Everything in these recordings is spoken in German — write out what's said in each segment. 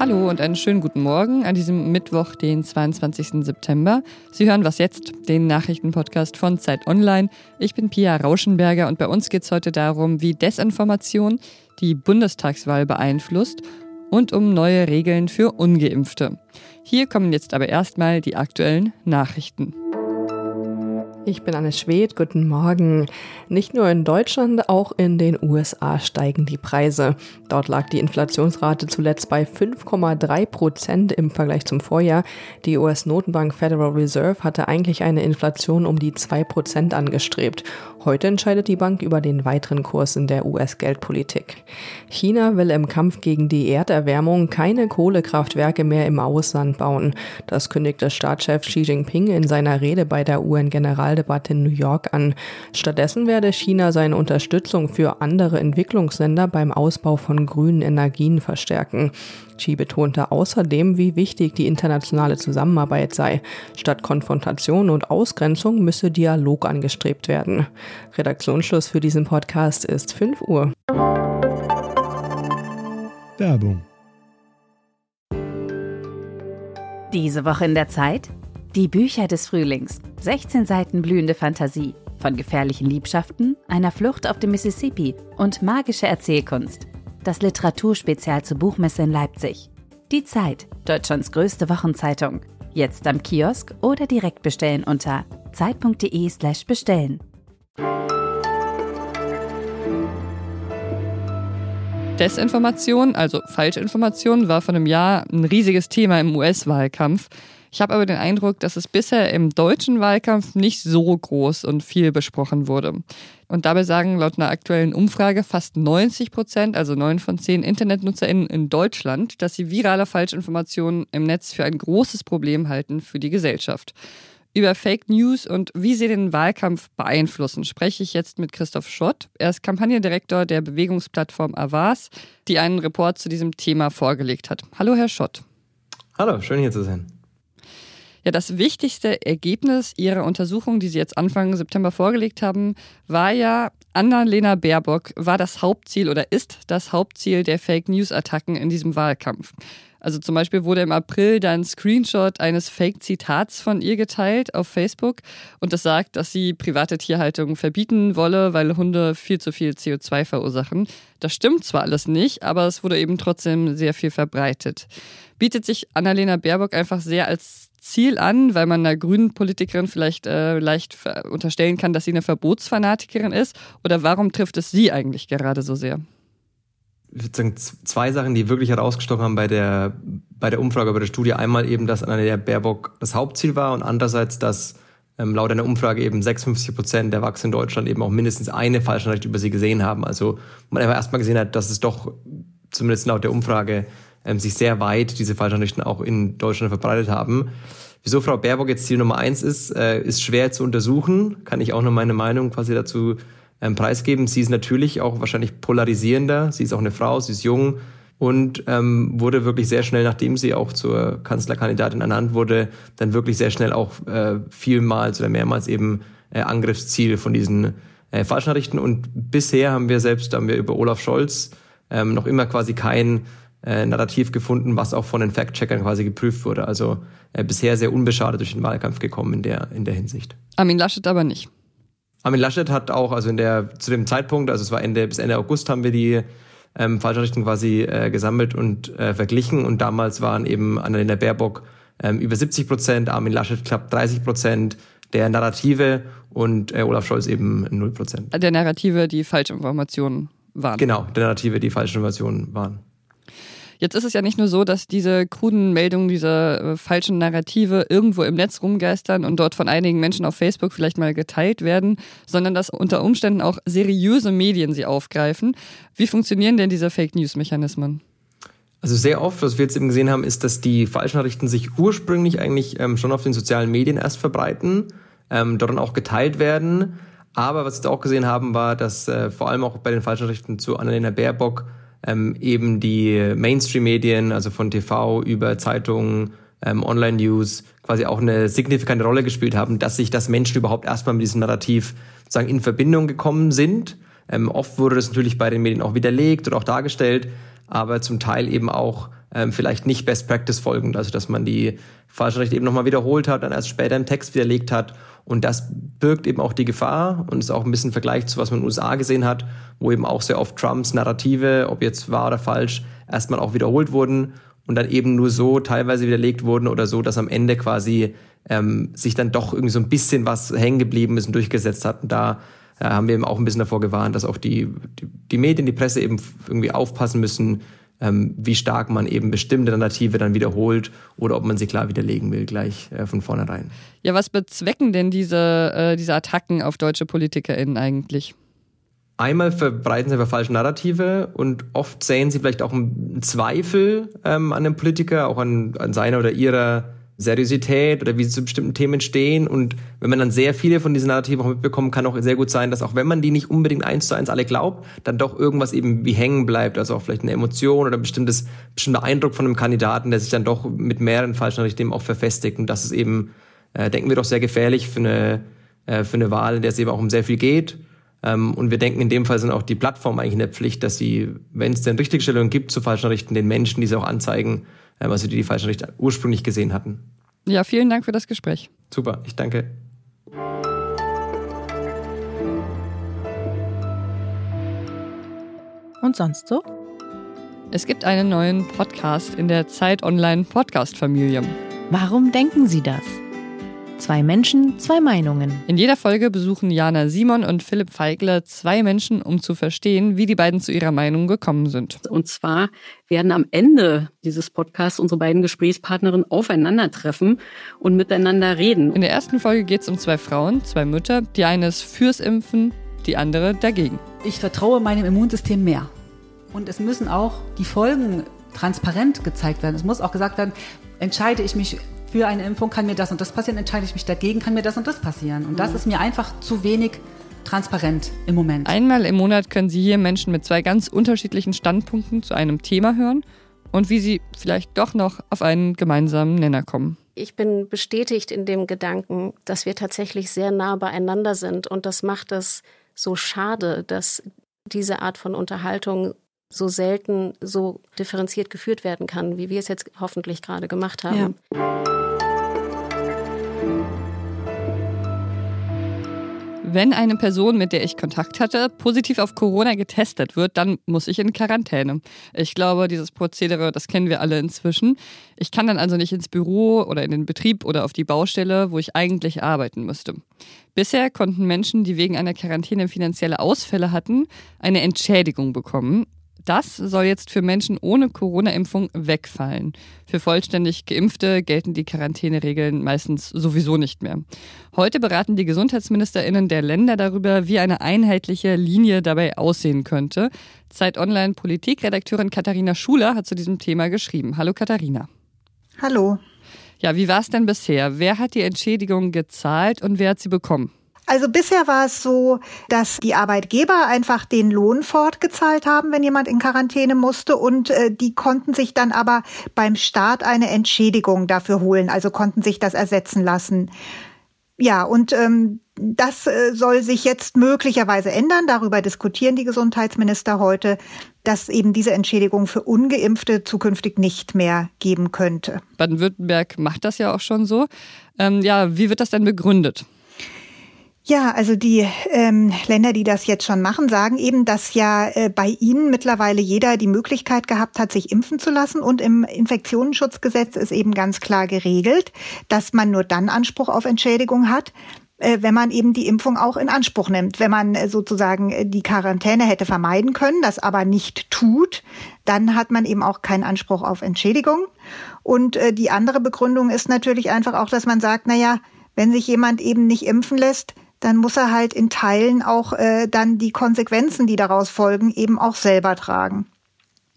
Hallo und einen schönen guten Morgen an diesem Mittwoch, den 22. September. Sie hören Was jetzt, den Nachrichtenpodcast von Zeit Online. Ich bin Pia Rauschenberger und bei uns geht es heute darum, wie Desinformation die Bundestagswahl beeinflusst und um neue Regeln für ungeimpfte. Hier kommen jetzt aber erstmal die aktuellen Nachrichten. Ich bin Anne Schwedt, guten Morgen. Nicht nur in Deutschland, auch in den USA steigen die Preise. Dort lag die Inflationsrate zuletzt bei 5,3 Prozent im Vergleich zum Vorjahr. Die US-Notenbank Federal Reserve hatte eigentlich eine Inflation um die 2 Prozent angestrebt. Heute entscheidet die Bank über den weiteren Kurs in der US-Geldpolitik. China will im Kampf gegen die Erderwärmung keine Kohlekraftwerke mehr im Ausland bauen. Das kündigte Staatschef Xi Jinping in seiner Rede bei der UN-Generaldebatte in New York an. Stattdessen werde China seine Unterstützung für andere Entwicklungsländer beim Ausbau von grünen Energien verstärken. Xi betonte außerdem, wie wichtig die internationale Zusammenarbeit sei. Statt Konfrontation und Ausgrenzung müsse Dialog angestrebt werden. Redaktionsschluss für diesen Podcast ist 5 Uhr. Werbung. Diese Woche in der Zeit? Die Bücher des Frühlings. 16 Seiten blühende Fantasie. Von gefährlichen Liebschaften, einer Flucht auf dem Mississippi und magische Erzählkunst das Literaturspezial zur Buchmesse in Leipzig. Die Zeit, Deutschlands größte Wochenzeitung. Jetzt am Kiosk oder direkt bestellen unter zeit.de/slash bestellen. Desinformation, also Falschinformation, war vor einem Jahr ein riesiges Thema im US-Wahlkampf. Ich habe aber den Eindruck, dass es bisher im deutschen Wahlkampf nicht so groß und viel besprochen wurde. Und dabei sagen laut einer aktuellen Umfrage fast 90 Prozent, also neun von zehn InternetnutzerInnen in Deutschland, dass sie virale Falschinformationen im Netz für ein großes Problem halten für die Gesellschaft. Über Fake News und wie sie den Wahlkampf beeinflussen, spreche ich jetzt mit Christoph Schott. Er ist Kampagnendirektor der Bewegungsplattform Avas, die einen Report zu diesem Thema vorgelegt hat. Hallo, Herr Schott. Hallo, schön hier zu sein. Ja, das wichtigste Ergebnis Ihrer Untersuchung, die Sie jetzt Anfang September vorgelegt haben, war ja, Annalena Baerbock war das Hauptziel oder ist das Hauptziel der Fake News-Attacken in diesem Wahlkampf. Also zum Beispiel wurde im April dann Screenshot eines Fake-Zitats von ihr geteilt auf Facebook und das sagt, dass sie private Tierhaltung verbieten wolle, weil Hunde viel zu viel CO2 verursachen. Das stimmt zwar alles nicht, aber es wurde eben trotzdem sehr viel verbreitet. Bietet sich Annalena Baerbock einfach sehr als Ziel an, weil man einer grünen Politikerin vielleicht äh, leicht unterstellen kann, dass sie eine Verbotsfanatikerin ist? Oder warum trifft es sie eigentlich gerade so sehr? Ich würde sagen, zwei Sachen, die wirklich herausgestochen haben bei der, bei der Umfrage, bei der Studie. Einmal eben, dass Annalena Baerbock das Hauptziel war und andererseits, dass ähm, laut einer Umfrage eben 56 Prozent der Erwachsenen in Deutschland eben auch mindestens eine falsche Nachricht über sie gesehen haben. Also man einfach erstmal gesehen hat, dass es doch, zumindest laut der Umfrage, ähm, sich sehr weit diese Falschnachrichten auch in Deutschland verbreitet haben. Wieso Frau Baerbock jetzt Ziel Nummer eins ist, äh, ist schwer zu untersuchen. Kann ich auch nur meine Meinung quasi dazu ähm, preisgeben. Sie ist natürlich auch wahrscheinlich polarisierender. Sie ist auch eine Frau, sie ist jung und ähm, wurde wirklich sehr schnell, nachdem sie auch zur Kanzlerkandidatin ernannt wurde, dann wirklich sehr schnell auch äh, vielmals oder mehrmals eben äh, Angriffsziel von diesen äh, Falschnachrichten. Und bisher haben wir selbst, haben wir über Olaf Scholz ähm, noch immer quasi kein äh, Narrativ gefunden, was auch von den Fact-Checkern quasi geprüft wurde. Also äh, bisher sehr unbeschadet durch den Wahlkampf gekommen in der, in der Hinsicht. Armin Laschet aber nicht. Armin Laschet hat auch, also in der, zu dem Zeitpunkt, also es war Ende, bis Ende August haben wir die ähm, Falschnachrichten quasi äh, gesammelt und äh, verglichen und damals waren eben Annalena Baerbock ähm, über 70 Prozent, Armin Laschet knapp 30 Prozent der Narrative und äh, Olaf Scholz eben 0 Prozent. Der Narrative, die Falschinformationen waren. Genau, der Narrative, die Falschinformationen waren. Jetzt ist es ja nicht nur so, dass diese kruden Meldungen, diese äh, falschen Narrative irgendwo im Netz rumgeistern und dort von einigen Menschen auf Facebook vielleicht mal geteilt werden, sondern dass unter Umständen auch seriöse Medien sie aufgreifen. Wie funktionieren denn diese Fake News-Mechanismen? Also sehr oft, was wir jetzt eben gesehen haben, ist, dass die Falschnachrichten sich ursprünglich eigentlich ähm, schon auf den sozialen Medien erst verbreiten, ähm, dort dann auch geteilt werden. Aber was wir auch gesehen haben, war, dass äh, vor allem auch bei den Falschnachrichten zu Annalena Baerbock ähm, eben die Mainstream-Medien, also von TV über Zeitungen, ähm, Online-News, quasi auch eine signifikante Rolle gespielt haben, dass sich das Menschen überhaupt erstmal mit diesem Narrativ sozusagen in Verbindung gekommen sind. Ähm, oft wurde das natürlich bei den Medien auch widerlegt oder auch dargestellt, aber zum Teil eben auch ähm, vielleicht nicht Best Practice folgend, also dass man die Falschnachricht eben nochmal wiederholt hat, dann erst später im Text widerlegt hat. Und das birgt eben auch die Gefahr und ist auch ein bisschen Vergleich zu was man in den USA gesehen hat, wo eben auch sehr oft Trumps Narrative, ob jetzt wahr oder falsch, erstmal auch wiederholt wurden und dann eben nur so teilweise widerlegt wurden oder so, dass am Ende quasi ähm, sich dann doch irgendwie so ein bisschen was hängen geblieben ist und durchgesetzt hat. Und da äh, haben wir eben auch ein bisschen davor gewarnt, dass auch die, die, die Medien, die Presse eben irgendwie aufpassen müssen, ähm, wie stark man eben bestimmte Narrative dann wiederholt oder ob man sie klar widerlegen will, gleich äh, von vornherein. Ja, was bezwecken denn diese, äh, diese Attacken auf deutsche PolitikerInnen eigentlich? Einmal verbreiten sie einfach falsche Narrative und oft sehen sie vielleicht auch einen Zweifel ähm, an dem Politiker, auch an, an seiner oder ihrer Seriosität oder wie sie zu bestimmten Themen stehen. Und wenn man dann sehr viele von diesen Narrativen auch mitbekommt, kann auch sehr gut sein, dass auch wenn man die nicht unbedingt eins zu eins alle glaubt, dann doch irgendwas eben wie hängen bleibt. Also auch vielleicht eine Emotion oder ein bestimmtes, bestimmter Eindruck von einem Kandidaten, der sich dann doch mit mehreren falschen Nachrichten auch verfestigt. Und das ist eben, äh, denken wir doch sehr gefährlich für eine, äh, für eine Wahl, in der es eben auch um sehr viel geht. Ähm, und wir denken, in dem Fall sind auch die Plattformen eigentlich in der Pflicht, dass sie, wenn es denn Richtigstellungen gibt zu falschen Nachrichten, den Menschen diese auch anzeigen, also die die falsche Nachricht ursprünglich gesehen hatten. Ja, vielen Dank für das Gespräch. Super, ich danke. Und sonst so? Es gibt einen neuen Podcast in der Zeit Online Podcast Familie. Warum denken Sie das? Zwei Menschen, zwei Meinungen. In jeder Folge besuchen Jana Simon und Philipp Feigler zwei Menschen, um zu verstehen, wie die beiden zu ihrer Meinung gekommen sind. Und zwar werden am Ende dieses Podcasts unsere beiden Gesprächspartnerinnen aufeinandertreffen und miteinander reden. In der ersten Folge geht es um zwei Frauen, zwei Mütter. Die eine ist fürs Impfen, die andere dagegen. Ich vertraue meinem Immunsystem mehr. Und es müssen auch die Folgen transparent gezeigt werden. Es muss auch gesagt werden, entscheide ich mich für eine Impfung kann mir das und das passieren, entscheide ich mich dagegen, kann mir das und das passieren. Und das mhm. ist mir einfach zu wenig transparent im Moment. Einmal im Monat können Sie hier Menschen mit zwei ganz unterschiedlichen Standpunkten zu einem Thema hören und wie sie vielleicht doch noch auf einen gemeinsamen Nenner kommen. Ich bin bestätigt in dem Gedanken, dass wir tatsächlich sehr nah beieinander sind und das macht es so schade, dass diese Art von Unterhaltung so selten so differenziert geführt werden kann, wie wir es jetzt hoffentlich gerade gemacht haben. Ja. Wenn eine Person, mit der ich Kontakt hatte, positiv auf Corona getestet wird, dann muss ich in Quarantäne. Ich glaube, dieses Prozedere, das kennen wir alle inzwischen. Ich kann dann also nicht ins Büro oder in den Betrieb oder auf die Baustelle, wo ich eigentlich arbeiten müsste. Bisher konnten Menschen, die wegen einer Quarantäne finanzielle Ausfälle hatten, eine Entschädigung bekommen. Das soll jetzt für Menschen ohne Corona-Impfung wegfallen. Für vollständig Geimpfte gelten die Quarantäneregeln meistens sowieso nicht mehr. Heute beraten die Gesundheitsministerinnen der Länder darüber, wie eine einheitliche Linie dabei aussehen könnte. Zeit Online Politikredakteurin Katharina Schuler hat zu diesem Thema geschrieben. Hallo Katharina. Hallo. Ja, wie war es denn bisher? Wer hat die Entschädigung gezahlt und wer hat sie bekommen? Also bisher war es so, dass die Arbeitgeber einfach den Lohn fortgezahlt haben, wenn jemand in Quarantäne musste und äh, die konnten sich dann aber beim Staat eine Entschädigung dafür holen, also konnten sich das ersetzen lassen. Ja, und ähm, das äh, soll sich jetzt möglicherweise ändern. Darüber diskutieren die Gesundheitsminister heute, dass eben diese Entschädigung für ungeimpfte zukünftig nicht mehr geben könnte. Baden-Württemberg macht das ja auch schon so. Ähm, ja, wie wird das denn begründet? Ja, also die ähm, Länder, die das jetzt schon machen, sagen eben, dass ja äh, bei ihnen mittlerweile jeder die Möglichkeit gehabt hat, sich impfen zu lassen. Und im Infektionsschutzgesetz ist eben ganz klar geregelt, dass man nur dann Anspruch auf Entschädigung hat, äh, wenn man eben die Impfung auch in Anspruch nimmt. Wenn man äh, sozusagen äh, die Quarantäne hätte vermeiden können, das aber nicht tut, dann hat man eben auch keinen Anspruch auf Entschädigung. Und die andere Begründung ist natürlich einfach auch, dass man sagt, na ja, wenn sich jemand eben nicht impfen lässt, dann muss er halt in Teilen auch äh, dann die Konsequenzen, die daraus folgen, eben auch selber tragen.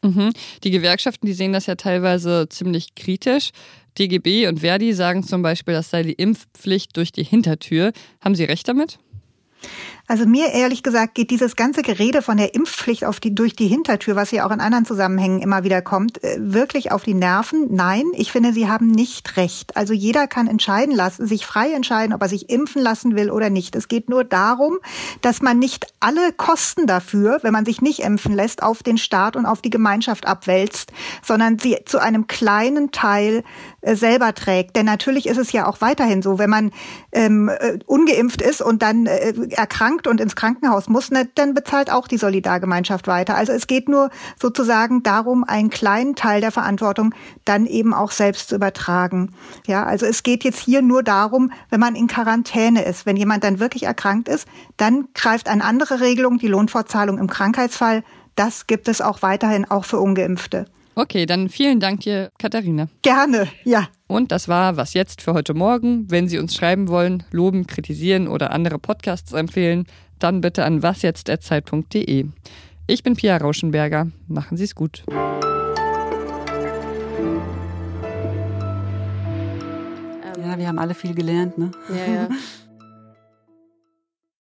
Mhm. Die Gewerkschaften, die sehen das ja teilweise ziemlich kritisch. DGB und Verdi sagen zum Beispiel, das sei die Impfpflicht durch die Hintertür. Haben Sie recht damit? Also mir ehrlich gesagt geht dieses ganze Gerede von der Impfpflicht auf die, durch die Hintertür, was ja auch in anderen Zusammenhängen immer wieder kommt, äh, wirklich auf die Nerven. Nein, ich finde, Sie haben nicht recht. Also jeder kann entscheiden lassen, sich frei entscheiden, ob er sich impfen lassen will oder nicht. Es geht nur darum, dass man nicht alle Kosten dafür, wenn man sich nicht impfen lässt, auf den Staat und auf die Gemeinschaft abwälzt, sondern sie zu einem kleinen Teil äh, selber trägt. Denn natürlich ist es ja auch weiterhin so, wenn man ähm, äh, ungeimpft ist und dann äh, erkrankt und ins Krankenhaus muss, ne, dann bezahlt auch die Solidargemeinschaft weiter. Also es geht nur sozusagen darum, einen kleinen Teil der Verantwortung dann eben auch selbst zu übertragen. Ja, also es geht jetzt hier nur darum, wenn man in Quarantäne ist, wenn jemand dann wirklich erkrankt ist, dann greift eine andere Regelung, die Lohnfortzahlung im Krankheitsfall. Das gibt es auch weiterhin auch für Ungeimpfte. Okay, dann vielen Dank dir, Katharina. Gerne, ja. Und das war Was jetzt für heute Morgen. Wenn Sie uns schreiben wollen, loben, kritisieren oder andere Podcasts empfehlen, dann bitte an wasjetzt.zeit.de. Ich bin Pia Rauschenberger. Machen Sie es gut. Ja, wir haben alle viel gelernt, ne? Ja, ja.